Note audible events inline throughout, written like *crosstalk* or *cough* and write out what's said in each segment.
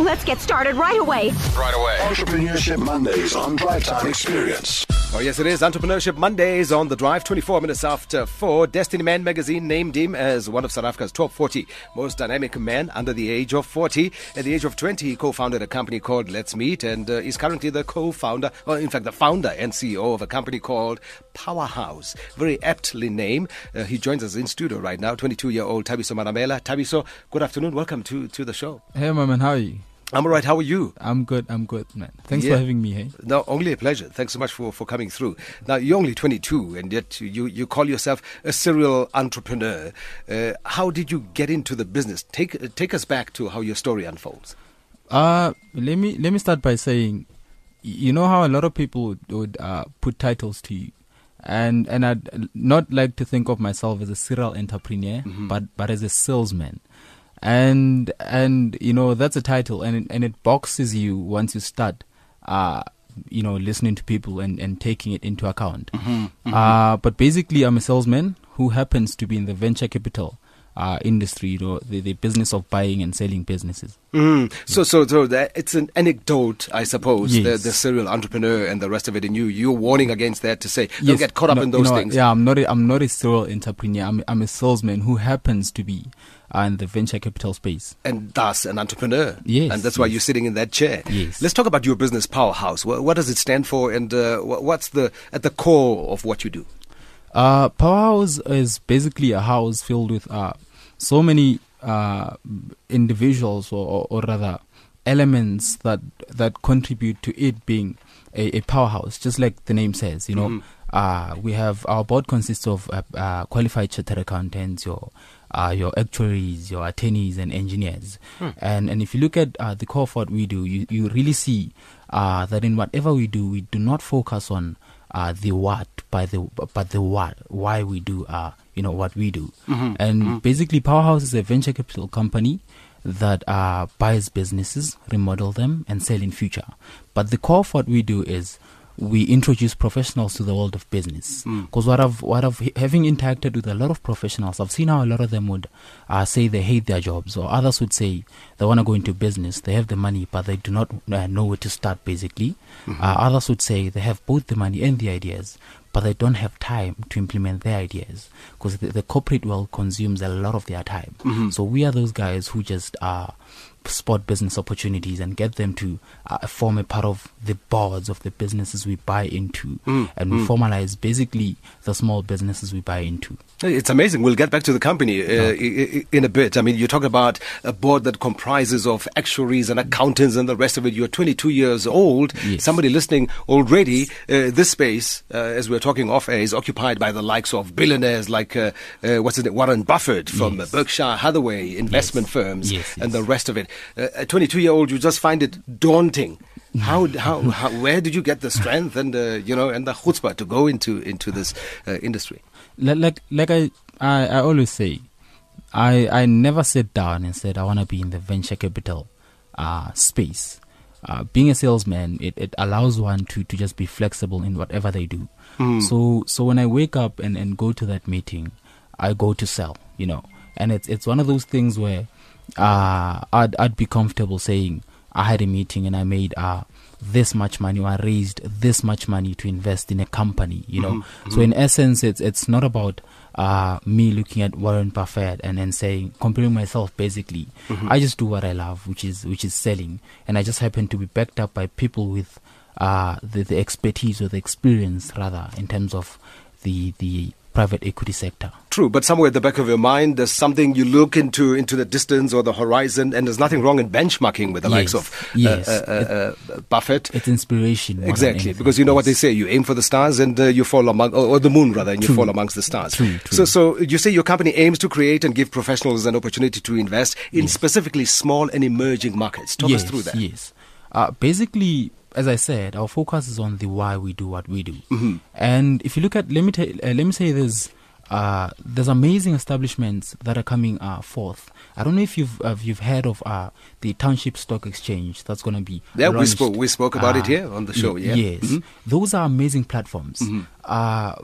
Let's get started right away. Right away. Entrepreneurship Mondays on Drive Time Experience. Oh, yes, it is. Entrepreneurship Mondays on the drive, 24 minutes after 4. Destiny Man magazine named him as one of South Africa's top 40 most dynamic men under the age of 40. At the age of 20, he co founded a company called Let's Meet and uh, is currently the co founder, or in fact, the founder and CEO of a company called Pawa House. Very aptly named. Uh, he joins us in studio right now, 22 year old Thabiso Manamela. Thabiso, good afternoon. Welcome to, to the show. Hey, my man, how are you? I'm all right. How are you? I'm good. I'm good, man. Thanks Yeah. for having me. Hey. No, only a pleasure. Thanks so much for, for coming through. Now, you're only 22, and yet you, you call yourself a serial entrepreneur. Uh, how did you get into the business? Take, uh, take us back to how your story unfolds. Uh let me let me start by saying, you know how a lot of people would, would uh, put titles to you, and and I'd not like to think of myself as a serial entrepreneur, but but as a salesman, and and you know that's a title, and it, and it boxes you once you start. Uh, you know, listening to people and, and taking it into account. Uh, but basically, I'm a salesman who happens to be in the venture capital uh, industry, you know, the, the business of buying and selling businesses. Mm. So, so, so that it's an anecdote, I suppose, the, Yes. the serial entrepreneur and the rest of it. And you, you're warning against that to say, don't get caught up No, in you those know things. Yeah, I'm not. A, I'm not a serial entrepreneur. I'm, I'm a salesman who happens to be uh, in the venture capital space. and thus an entrepreneur. Yes, And that's why you're sitting in that chair. Yes. Let's talk about your business Pawa House. What, what does it stand for and uh, what's the at the core of what you do? Uh, Pawa House is basically a house filled with uh, so many uh, individuals, or, or, rather, elements that that contribute to it being a, a powerhouse. Just like the name says, you know, Mhm. uh, we have our board consists of uh, uh, qualified chartered accountants, your uh, your actuaries, your attorneys, and engineers. And and if you look at uh, the core of what we do, you you really see uh, that in whatever we do, we do not focus on uh, the what, by the but the what, why we do uh, you know what we do. And basically, Pawa House is a venture capital company that uh, buys businesses, remodel them, and sell in future. But the core of what we do is we introduce professionals to the world of business. Because what I've what I've having interacted with a lot of professionals, I've seen how a lot of them would uh, say they hate their jobs, or others would say they want to go into business. They have the money, but they do not uh, know where to start. Basically, uh, others would say they have both the money and the ideas, but they don't have time to implement their ideas because the, the corporate world consumes a lot of their time. So we are those guys who just uh, spot business opportunities and get them to uh, form a part of the boards of the businesses we buy into, and we formalize basically the small businesses we buy into. It's amazing. We'll get back to the company uh, i- in a bit. I mean, you talk about a board that comprises of actuaries and accountants and the rest of it. You're 22 years old. Yes. Somebody listening already. Uh, this space, uh, as we're talking off air, is occupied by the likes of billionaires like uh, uh, what's it, Warren Buffett from Yes. Berkshire Hathaway investment Yes. firms and the rest of it. A 22 year old, you just find it daunting. How, how, *laughs* how, where did you get the strength and uh, you know and the chutzpah to go into into this uh, industry? Like like, like I, I I always say, I I never sit down and said I want to be in the venture capital uh, space. Uh, being a salesman, it, it allows one to, to just be flexible in whatever they do. So so when I wake up and, and go to that meeting, I go to sell, you know, and it's it's one of those things where uh, I'd I'd be comfortable saying I had a meeting and I made uh, this much money or I raised this much money to invest in a company, you know. So in essence, it's it's not about uh, me looking at Warren Buffett and, then saying comparing myself basically. I just do what I love, which is which is selling, and I just happen to be backed up by people with uh, the the expertise or the experience rather in terms of the the private equity sector. True, but somewhere at the back of your mind, there's something you look into into the distance or the horizon, and there's nothing wrong in benchmarking with the likes of yes. uh, uh, uh, Buffett. It's inspiration. Exactly, because you know what they say: you aim for the stars and uh, you fall among, or, or the moon rather, and you fall amongst the stars. True, true. So, so you say your company aims to create and give professionals an opportunity to invest in specifically small and emerging markets. Talk yes, us through that. Yes. Uh, basically, as I said, our focus is on the why we do what we do. Mm-hmm. And if you look at, let me, ta- uh, let me say there's, uh, there's amazing establishments that are coming uh, forth. I don't know if you've uh, you've heard of uh, the Township Stock Exchange that's going to be Yeah, we spoke- we spoke about it Uh, here on the show, yeah. Yes, Mhm. those are amazing platforms. Uh,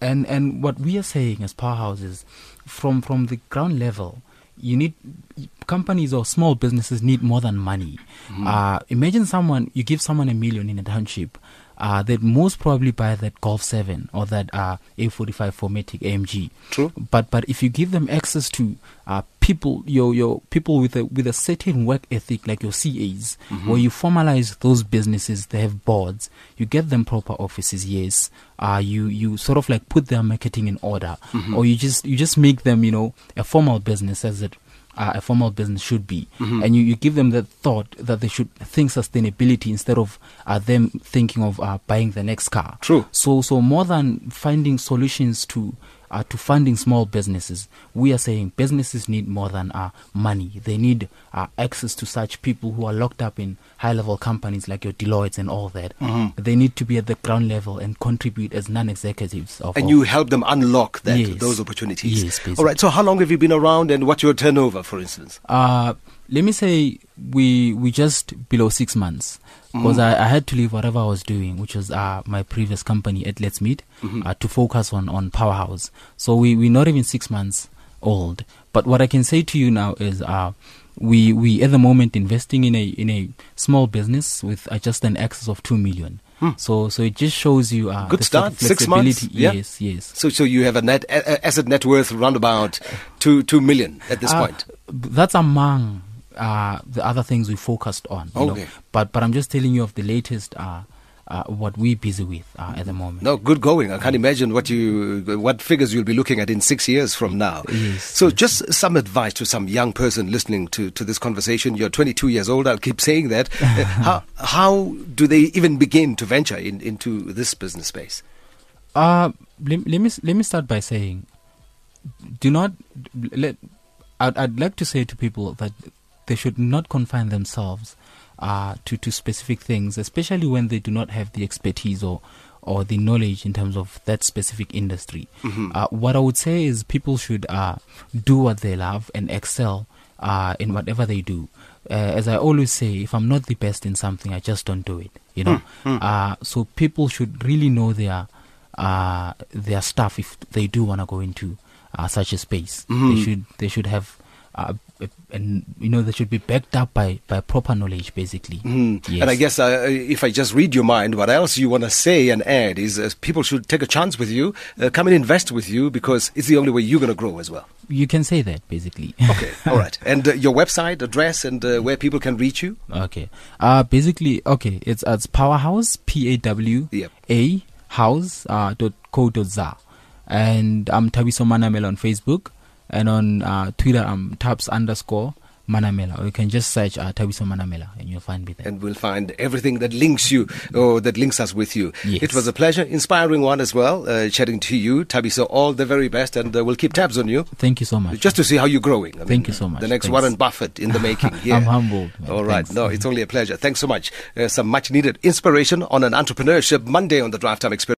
and and what we are saying as powerhouses, from from the ground level, you need companies or small businesses need more than money. Uh, imagine someone you give someone a million in a township. Uh, they'd most probably buy that Golf 7 or that uh, A45 4MATIC AMG. True. But but if you give them access to uh, people, your your people with a with a certain work ethic, like your CAs, where you formalize those businesses, they have boards. You get them proper offices. Yes. Uh, you you sort of like put their marketing in order, or you just you just make them you know a formal business as it uh, a formal business should be. And you, you give them that thought that they should think sustainability instead of uh, them thinking of uh, buying the next car. True. So, so more than finding solutions to uh, to funding small businesses, we are saying businesses need more than uh, money. They need uh, access to such people who are locked up in high-level companies like your Deloitte and all that. Mm-hmm. They need to be at the ground level and contribute as non-executives. And of- you help them unlock that Yes. those opportunities. Yes, basically. All right. So how long have you been around, and what's your turnover, for instance? Uh, let me say we we just below six months because I, I had to leave whatever I was doing, which was uh, my previous company at Let's Meet, uh, to focus on on Pawa House. So we we're not even six months old. But what I can say to you now is uh, we we at the moment investing in a in a small business with uh, just an excess of two million. So so it just shows you uh, Good start. Six months. Yeah. Yes, yes. So, so you have a net a, asset net worth round about two two million at this Uh, point. That's among uh, the other things we focused on. You Okay. know? But but I'm just telling you of the latest uh, uh, what we're busy with uh, at the moment. No, good going. I can't imagine what you what figures you'll be looking at in six years from now. Yes, So, just some advice to some young person listening to, to this conversation. You're 22 years old. I'll keep saying that. *laughs* How how do they even begin to venture in, into this business space? Uh, let, let me let me start by saying, do not let. I'd, I'd like to say to people that they should not confine themselves uh, to to specific things, especially when they do not have the expertise or or the knowledge in terms of that specific industry. Uh, what I would say is people should uh, do what they love and excel uh, in whatever they do. Uh, as I always say, if I'm not the best in something, I just don't do it. You know, uh, so people should really know their uh, their stuff if they do want to go into uh, such a space. They should they should have. Uh, and you know they should be backed up by, by proper knowledge basically Mm. yes. And I guess uh, if I just read your mind, what else you want to say and add is uh, people should take a chance with you, uh, come and invest with you because it's the only way you're going to grow as well. you can say that basically *laughs* Okay, all right. *laughs* And uh, your website address and uh, where people can reach you? Okay. Uh basically okay, it's it's Pawa House p a w a house uh dot co dot za. And I'm Thabiso Manamela on Facebook and on uh, Twitter I'm tabs underscore Manamela. Or you can just search uh, Thabiso Manamela and you'll find me there. And we'll find everything that links you or that links us with you. Yes. It was a pleasure, inspiring one as well, uh, chatting to you, Tabi. So all the very best, and uh, we'll keep tabs on you Thank you so much. just to see how you're growing. I Thank you so much. The next Thanks. Warren Buffett in the making. *laughs* Yeah. I'm humbled, man. All right. Thanks. No, it's only a pleasure. Thanks so much. Uh, some much needed inspiration on an entrepreneurship Monday on the Drive Time Experience.